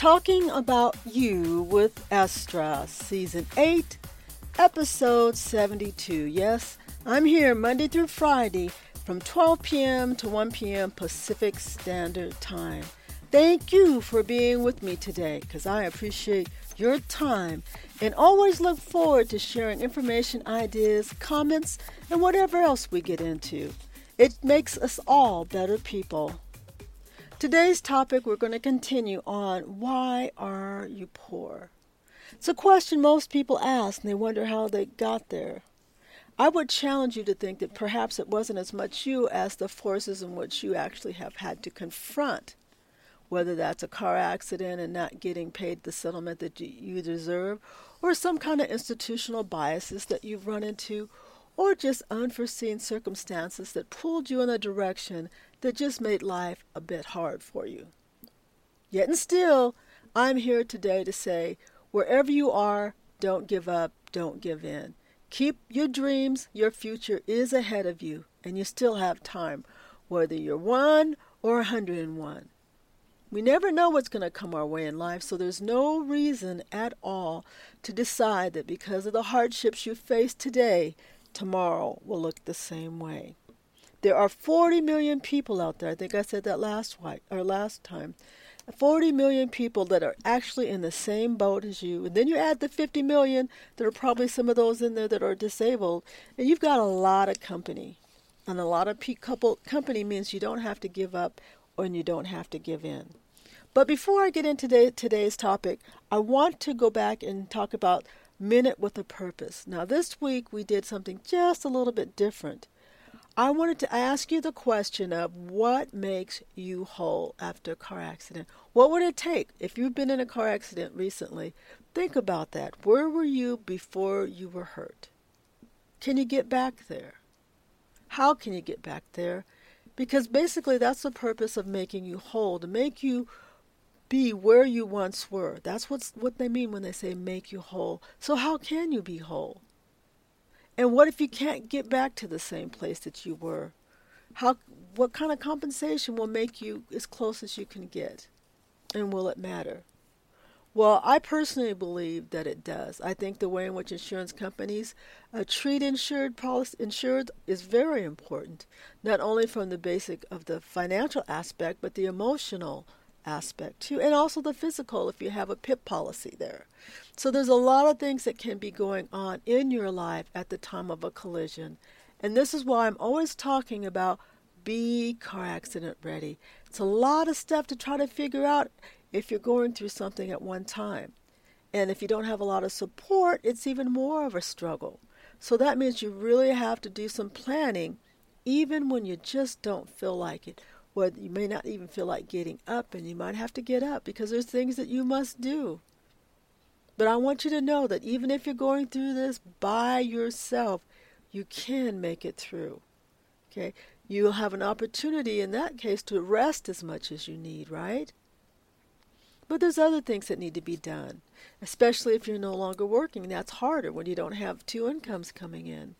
Talking About You with Estra, Season 8, Episode 72. Yes, I'm here Monday through Friday from 12 p.m. to 1 p.m. Pacific Standard Time. Thank you for being with me today because I appreciate your time and always look forward to sharing information, ideas, comments, and whatever else we get into. It makes us all better people. Today's topic, we're going to continue on why are you poor? It's a question most people ask and they wonder how they got there. I would challenge you to think that perhaps it wasn't as much you as the forces in which you actually have had to confront, whether that's a car accident and not getting paid the settlement that you deserve, or some kind of institutional biases that you've run into, or just unforeseen circumstances that pulled you in a direction that just made life a bit hard for you. Yet and still, I'm here today to say wherever you are, don't give up, don't give in. Keep your dreams, your future is ahead of you, and you still have time, whether you're one or 101. We never know what's going to come our way in life, so there's no reason at all to decide that because of the hardships you face today, tomorrow will look the same way. There are 40 million people out there. I think I said that last white or last time. 40 million people that are actually in the same boat as you. And then you add the 50 million, there are probably some of those in there that are disabled. And you've got a lot of company. And a lot of pe- couple company means you don't have to give up or you don't have to give in. But before I get into today, today's topic, I want to go back and talk about Minute with a Purpose. Now, this week we did something just a little bit different. I wanted to ask you the question of what makes you whole after a car accident? What would it take if you've been in a car accident recently? Think about that. Where were you before you were hurt? Can you get back there? How can you get back there? Because basically, that's the purpose of making you whole, to make you be where you once were. That's what's, what they mean when they say make you whole. So, how can you be whole? And what if you can't get back to the same place that you were? How what kind of compensation will make you as close as you can get? And will it matter? Well, I personally believe that it does. I think the way in which insurance companies uh, treat insured policy insured is very important, not only from the basic of the financial aspect, but the emotional aspect too, and also the physical if you have a PIP policy there. So there's a lot of things that can be going on in your life at the time of a collision. And this is why I'm always talking about be car accident ready. It's a lot of stuff to try to figure out if you're going through something at one time. And if you don't have a lot of support, it's even more of a struggle. So that means you really have to do some planning, even when you just don't feel like it where you may not even feel like getting up and you might have to get up because there's things that you must do. But I want you to know that even if you're going through this by yourself, you can make it through. Okay? You'll have an opportunity in that case to rest as much as you need, right? But there's other things that need to be done, especially if you're no longer working. That's harder when you don't have two incomes coming in.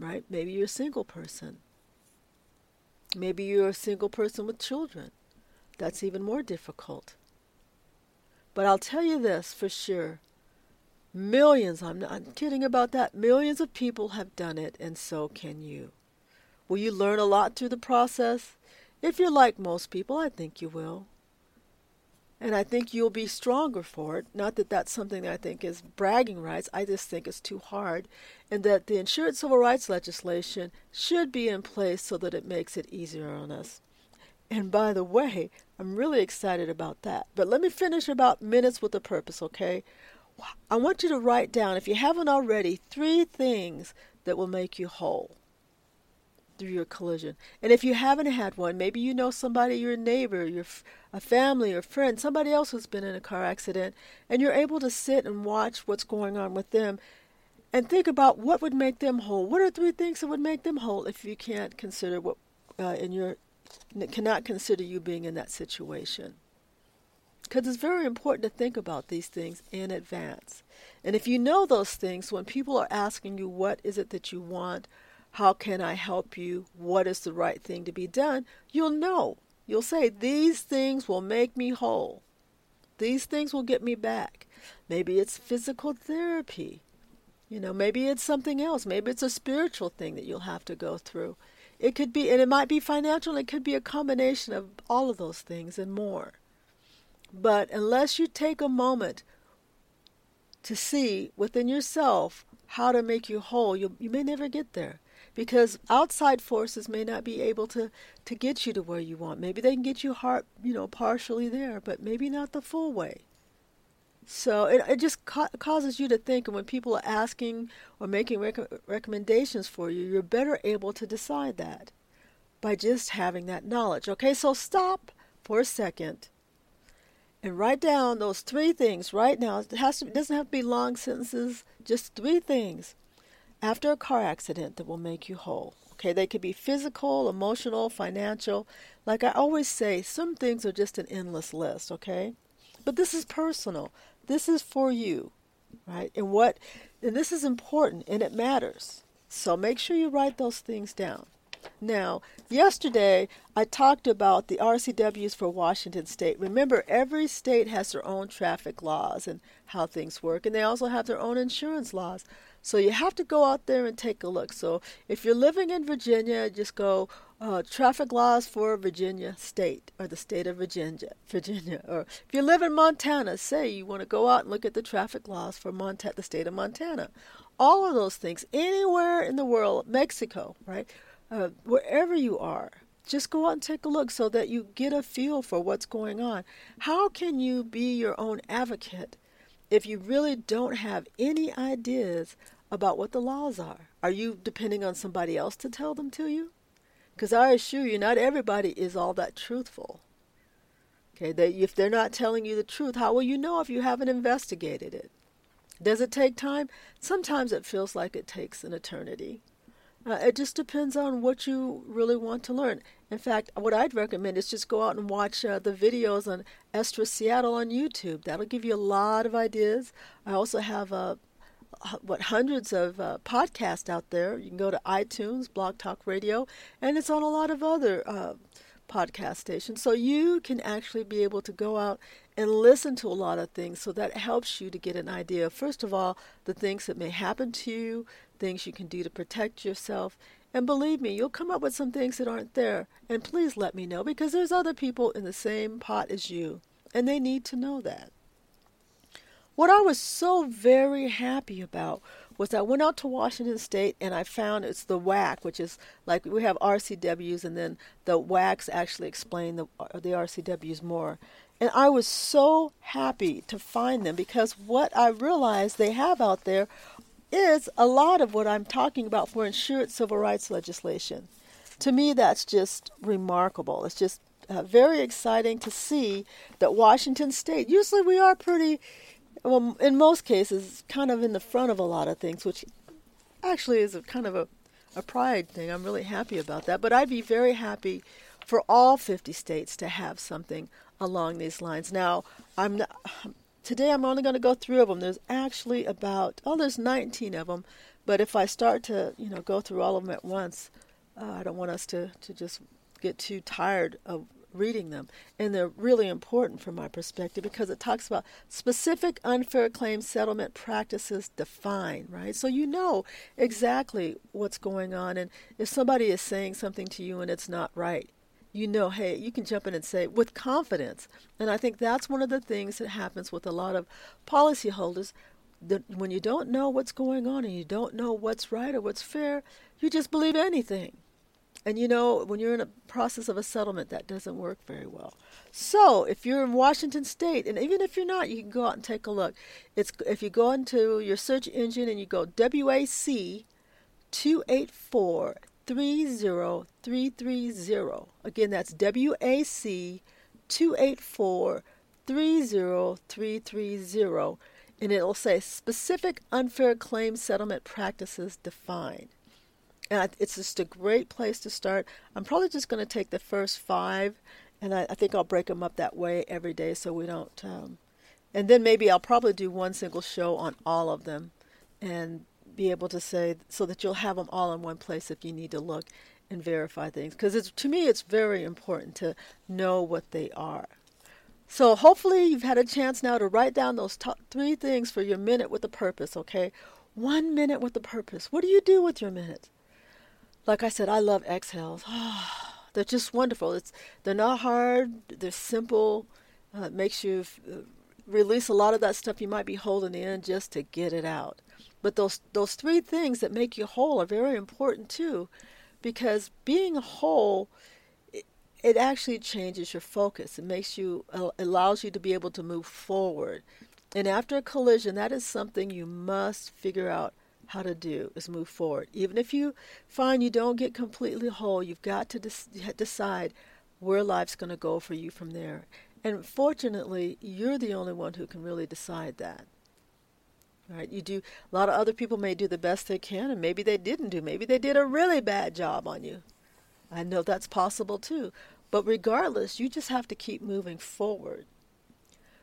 Right? Maybe you're a single person. Maybe you're a single person with children. That's even more difficult. But I'll tell you this for sure millions, I'm not kidding about that, millions of people have done it, and so can you. Will you learn a lot through the process? If you're like most people, I think you will. And I think you'll be stronger for it. Not that that's something that I think is bragging rights. I just think it's too hard. And that the insured civil rights legislation should be in place so that it makes it easier on us. And by the way, I'm really excited about that. But let me finish about minutes with a purpose, okay? I want you to write down, if you haven't already, three things that will make you whole. Through your collision. And if you haven't had one, maybe you know somebody, your neighbor, your a family or friend, somebody else who's been in a car accident, and you're able to sit and watch what's going on with them and think about what would make them whole. What are three things that would make them whole if you can't consider what uh, in your cannot consider you being in that situation? Because it's very important to think about these things in advance. And if you know those things, when people are asking you, what is it that you want? How can I help you? What is the right thing to be done? You'll know. You'll say, These things will make me whole. These things will get me back. Maybe it's physical therapy. You know, maybe it's something else. Maybe it's a spiritual thing that you'll have to go through. It could be, and it might be financial, it could be a combination of all of those things and more. But unless you take a moment to see within yourself how to make you whole, you, you may never get there because outside forces may not be able to, to get you to where you want. Maybe they can get you heart, you know, partially there, but maybe not the full way. So it, it just ca- causes you to think, and when people are asking or making rec- recommendations for you, you're better able to decide that by just having that knowledge. Okay, so stop for a second and write down those three things right now. It has to it doesn't have to be long sentences, just three things after a car accident that will make you whole. Okay, they could be physical, emotional, financial. Like I always say, some things are just an endless list, okay? But this is personal. This is for you, right? And what and this is important and it matters. So make sure you write those things down. Now, yesterday I talked about the RCWs for Washington State. Remember, every state has their own traffic laws and how things work, and they also have their own insurance laws. So you have to go out there and take a look. So if you're living in Virginia, just go uh, traffic laws for Virginia State or the state of Virginia. Virginia. Or if you live in Montana, say you want to go out and look at the traffic laws for Montana, the state of Montana. All of those things, anywhere in the world, Mexico, right? Uh, wherever you are, just go out and take a look so that you get a feel for what's going on. How can you be your own advocate if you really don't have any ideas about what the laws are? Are you depending on somebody else to tell them to you? Because I assure you, not everybody is all that truthful. Okay, they, if they're not telling you the truth, how will you know if you haven't investigated it? Does it take time? Sometimes it feels like it takes an eternity. Uh, it just depends on what you really want to learn. In fact, what I'd recommend is just go out and watch uh, the videos on Estra Seattle on YouTube. That'll give you a lot of ideas. I also have uh, what hundreds of uh, podcasts out there. You can go to iTunes, Blog Talk Radio, and it's on a lot of other uh, podcast stations. So you can actually be able to go out and listen to a lot of things. So that helps you to get an idea, first of all, the things that may happen to you, things you can do to protect yourself. And believe me, you'll come up with some things that aren't there. And please let me know because there's other people in the same pot as you, and they need to know that. What I was so very happy about was I went out to Washington State and I found it's the WAC, which is like we have RCWs, and then the WACs actually explain the the RCWs more. And I was so happy to find them because what I realized they have out there is a lot of what I'm talking about for insured civil rights legislation. To me, that's just remarkable. It's just uh, very exciting to see that Washington State, usually we are pretty, well, in most cases, kind of in the front of a lot of things, which actually is a kind of a, a pride thing. I'm really happy about that. But I'd be very happy for all 50 states to have something along these lines. Now, I'm not, Today I'm only going to go through of them. There's actually about, oh, there's 19 of them. But if I start to, you know, go through all of them at once, uh, I don't want us to, to just get too tired of reading them. And they're really important from my perspective because it talks about specific unfair claim settlement practices defined, right? So you know exactly what's going on. And if somebody is saying something to you and it's not right, you know, hey, you can jump in and say with confidence. And I think that's one of the things that happens with a lot of policyholders. That when you don't know what's going on and you don't know what's right or what's fair, you just believe anything. And you know, when you're in a process of a settlement, that doesn't work very well. So, if you're in Washington State, and even if you're not, you can go out and take a look. It's if you go into your search engine and you go WAC 284 30330. Again, that's WAC 284 30330. And it'll say specific unfair claim settlement practices defined. And it's just a great place to start. I'm probably just going to take the first five, and I, I, think I'll break them up that way every day so we don't. Um, and then maybe I'll probably do one single show on all of them and be able to say so that you'll have them all in one place if you need to look and verify things. Because it's to me, it's very important to know what they are. So hopefully you've had a chance now to write down those top three things for your minute with a purpose, okay? One minute with a purpose. What do you do with your minutes? like I said, I love exhales. they're just wonderful. It's they're not hard. They're simple. Uh, it makes you f- uh, release a lot of that stuff you might be holding in just to get it out. But those those three things that make you whole are very important too, because being whole, it, it actually changes your focus. It makes you uh, allows you to be able to move forward. And after a collision, that is something you must figure out how to do is move forward. Even if you find you don't get completely whole, you've got to des- decide where life's going to go for you from there. And fortunately, you're the only one who can really decide that. Right? You do a lot of other people may do the best they can and maybe they didn't do. Maybe they did a really bad job on you. I know that's possible too. But regardless, you just have to keep moving forward.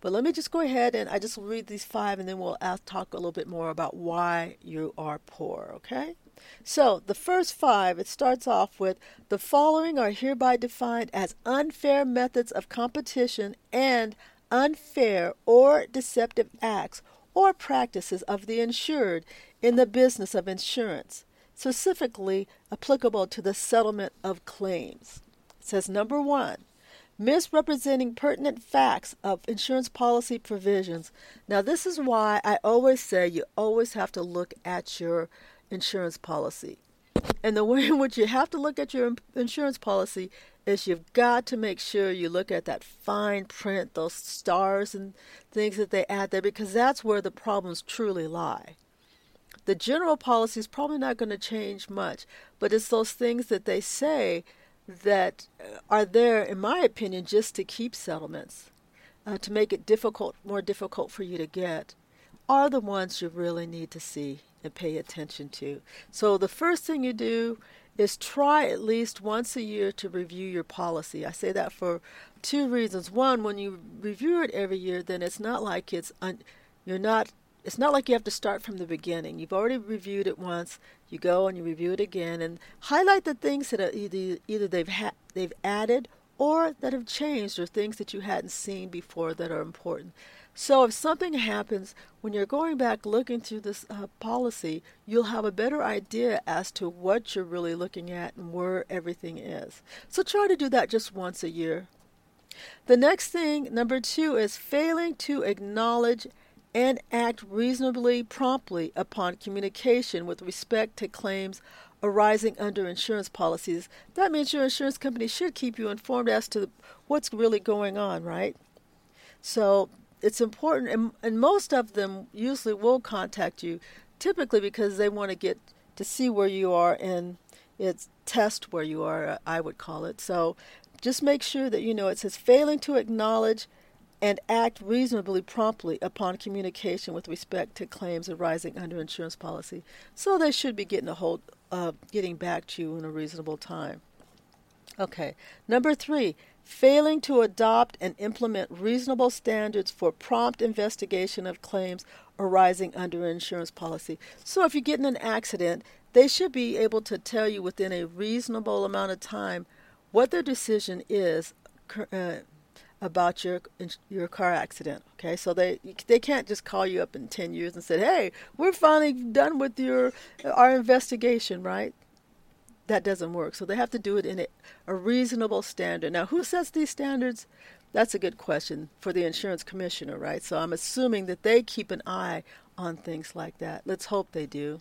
But let me just go ahead and I just read these five and then we'll ask, talk a little bit more about why you are poor, okay? So, the first five, it starts off with the following are hereby defined as unfair methods of competition and unfair or deceptive acts or practices of the insured in the business of insurance, specifically applicable to the settlement of claims. It says number one, misrepresenting pertinent facts of insurance policy provisions. Now, this is why I always say you always have to look at your insurance policy. And the way in which you have to look at your insurance policy is you've got to make sure you look at that fine print, those stars and things that they add there, because that's where the problems truly lie. The general policy is probably not going to change much, but it's those things that they say that are there, in my opinion, just to keep settlements, uh, to make it difficult, more difficult for you to get, are the ones you really need to see and pay attention to. So the first thing you do is try at least once a year to review your policy. I say that for two reasons. One, when you review it every year, then it's not like it's un- you're not it's not like you have to start from the beginning. You've already reviewed it once. You go and you review it again and highlight the things that either either they've ha- they've added or that have changed or things that you hadn't seen before that are important. So if something happens when you're going back looking through this uh, policy, you'll have a better idea as to what you're really looking at and where everything is. So try to do that just once a year. The next thing, number two, is failing to acknowledge and act reasonably promptly upon communication with respect to claims arising under insurance policies. That means your insurance company should keep you informed as to what's really going on, right? So it's important, and, and most of them usually will contact you, typically because they want to get to see where you are and it's test where you are, I would call it. So just make sure that you know it says failing to acknowledge and act reasonably promptly upon communication with respect to claims arising under insurance policy. So they should be getting a hold, uh, getting back to you in a reasonable time. Okay, number three, failing to adopt and implement reasonable standards for prompt investigation of claims arising under insurance policy. So if you get in an accident, they should be able to tell you within a reasonable amount of time what their decision is. Uh, about your your car accident. Okay, so they they can't just call you up in ten years and say, "Hey, we're finally done with your our investigation," right? That doesn't work. So they have to do it in a, a reasonable standard. Now, who sets these standards? That's a good question for the insurance commissioner, right? So I'm assuming that they keep an eye on things like that. Let's hope they do.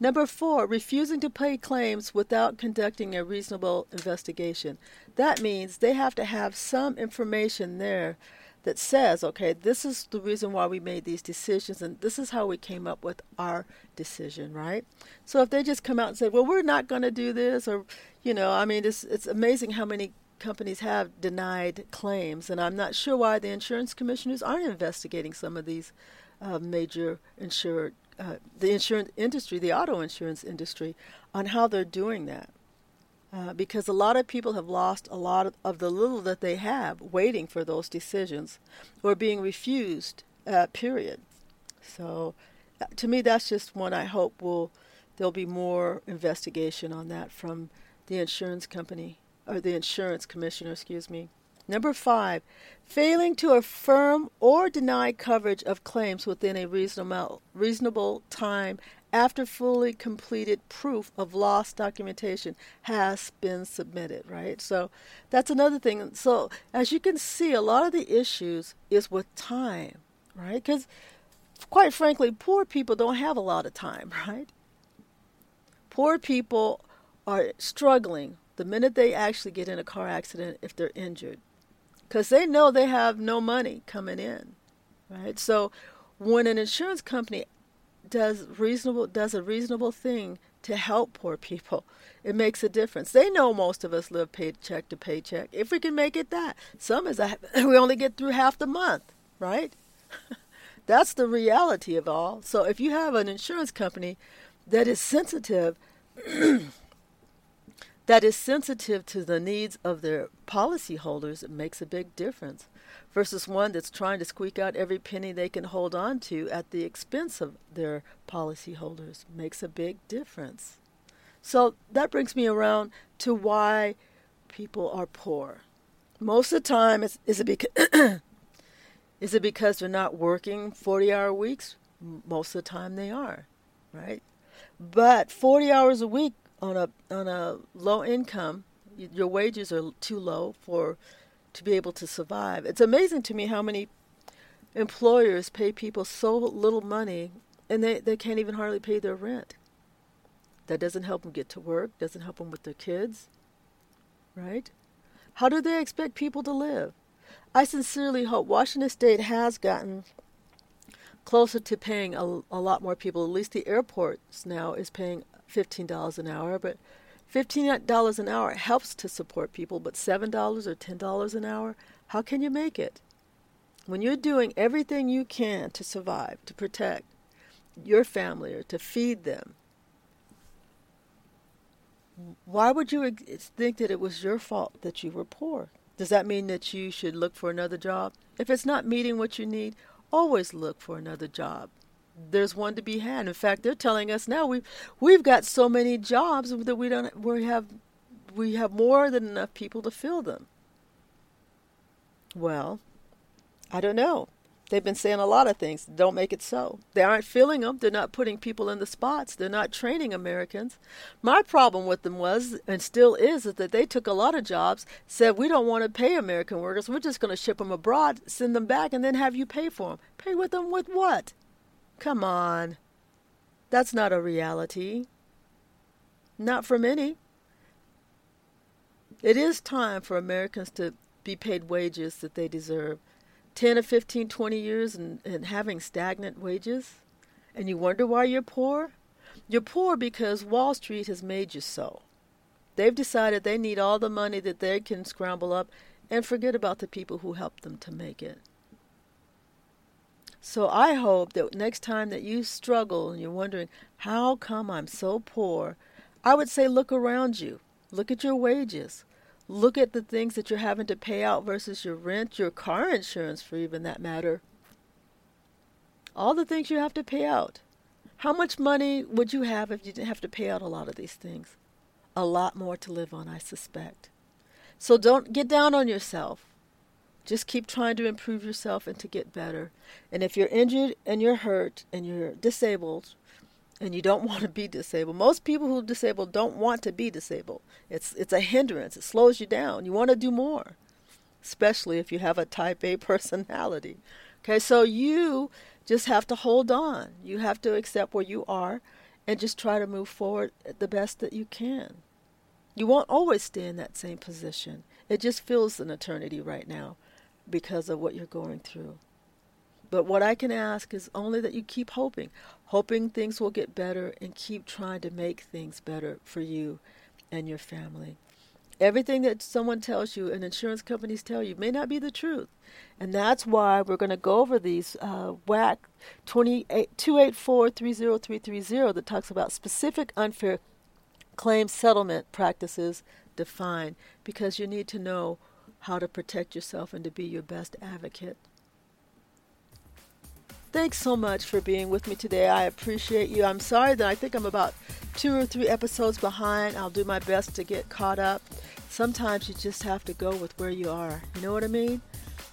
Number four, refusing to pay claims without conducting a reasonable investigation. That means they have to have some information there that says, okay, this is the reason why we made these decisions and this is how we came up with our decision, right? So if they just come out and say, well, we're not going to do this, or, you know, I mean, it's, it's amazing how many companies have denied claims, and I'm not sure why the insurance commissioners aren't investigating some of these uh, major insured, uh, the insurance industry, the auto insurance industry, on how they're doing that. Uh, because a lot of people have lost a lot of, of, the little that they have waiting for those decisions or being refused, uh, period. So uh, to me, that's just one I hope will there'll be more investigation on that from the insurance company or the insurance commissioner, excuse me. Number five, failing to affirm or deny coverage of claims within a reasonable, reasonable time after fully completed proof of loss documentation has been submitted, right? So that's another thing. So as you can see, a lot of the issues is with time, right? Because quite frankly, poor people don't have a lot of time, right? Poor people are struggling the minute they actually get in a car accident if they're injured because they know they have no money coming in, right? So when an insurance company does reasonable does a reasonable thing to help poor people, it makes a difference. They know most of us live paycheck to paycheck. If we can make it that, some is that we only get through half the month, right? That's the reality of all. So if you have an insurance company that is sensitive that is sensitive to the needs of their policyholders, makes a big difference versus one that's trying to squeak out every penny they can hold on to at the expense of their policyholders makes a big difference. So that brings me around to why people are poor. Most of the time, is, is it because is it because they're not working 40-hour weeks? Most of the time, they are, right? But 40 hours a week on a on a low income, your wages are too low for to be able to survive. It's amazing to me how many employers pay people so little money and they, they can't even hardly pay their rent. That doesn't help them get to work, doesn't help them with their kids, right? How do they expect people to live? I sincerely hope Washington State has gotten closer to paying a, a lot more people. At least the airports now is paying $15 an hour, but $15 an hour helps to support people, but $7 or $10 an hour, how can you make it? When you're doing everything you can to survive, to protect your family or to feed them, why would you think that it was your fault that you were poor? Does that mean that you should look for another job? If it's not meeting what you need, always look for another job there's one to be had. In fact, they're telling us now we've we've got so many jobs that we don't we have we have more than enough people to fill them. Well, I don't know. They've been saying a lot of things. Don't make it so. They aren't filling them. They're not putting people in the spots. They're not training Americans. My problem with them was, and still is, is that they took a lot of jobs, said, we don't want to pay American workers. We're just going to ship them abroad, send them back, and then have you pay for them. Pay with them with what? Come on. That's not a reality. Not for many. It is time for Americans to be paid wages that they deserve. 10 or 15, 20 years and, and having stagnant wages. And you wonder why you're poor? You're poor because Wall Street has made you so. They've decided they need all the money that they can scramble up and forget about the people who helped them to make it. So I hope that next time that you struggle and you're wondering, how come I'm so poor? I would say look around you. Look at your wages. Look at the things that you're having to pay out versus your rent, your car insurance, for even that matter. All the things you have to pay out. How much money would you have if you didn't have to pay out a lot of these things? A lot more to live on, I suspect. So don't get down on yourself. Just keep trying to improve yourself and to get better. And if you're injured and you're hurt and you're disabled and you don't want to be disabled, most people who are disabled don't want to be disabled. It's it's a hindrance. It slows you down. You want to do more, especially if you have a type A personality. Okay, so you just have to hold on. You have to accept where you are and just try to move forward the best that you can. You won't always stay in that same position. It just feels an eternity right now. Because of what you're going through. But what I can ask is only that you keep hoping, hoping things will get better and keep trying to make things better for you and your family. Everything that someone tells you and insurance companies tell you may not be the truth. And that's why we're going to go over these uh, WAC 284-30330 that talks about specific unfair claim settlement practices defined because you need to know how to protect yourself and to be your best advocate. Thanks so much for being with me today. I appreciate you. I'm sorry that I think I'm about two or three episodes behind. I'll do my best to get caught up. Sometimes you just have to go with where you are. You know what I mean?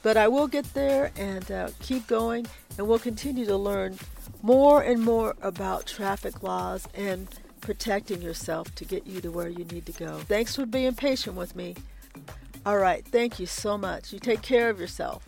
But I will get there and uh, keep going, and we'll continue to learn more and more about traffic laws and protecting yourself to get you to where you need to go. Thanks for being patient with me. All right, thank you so much. You take care of yourself.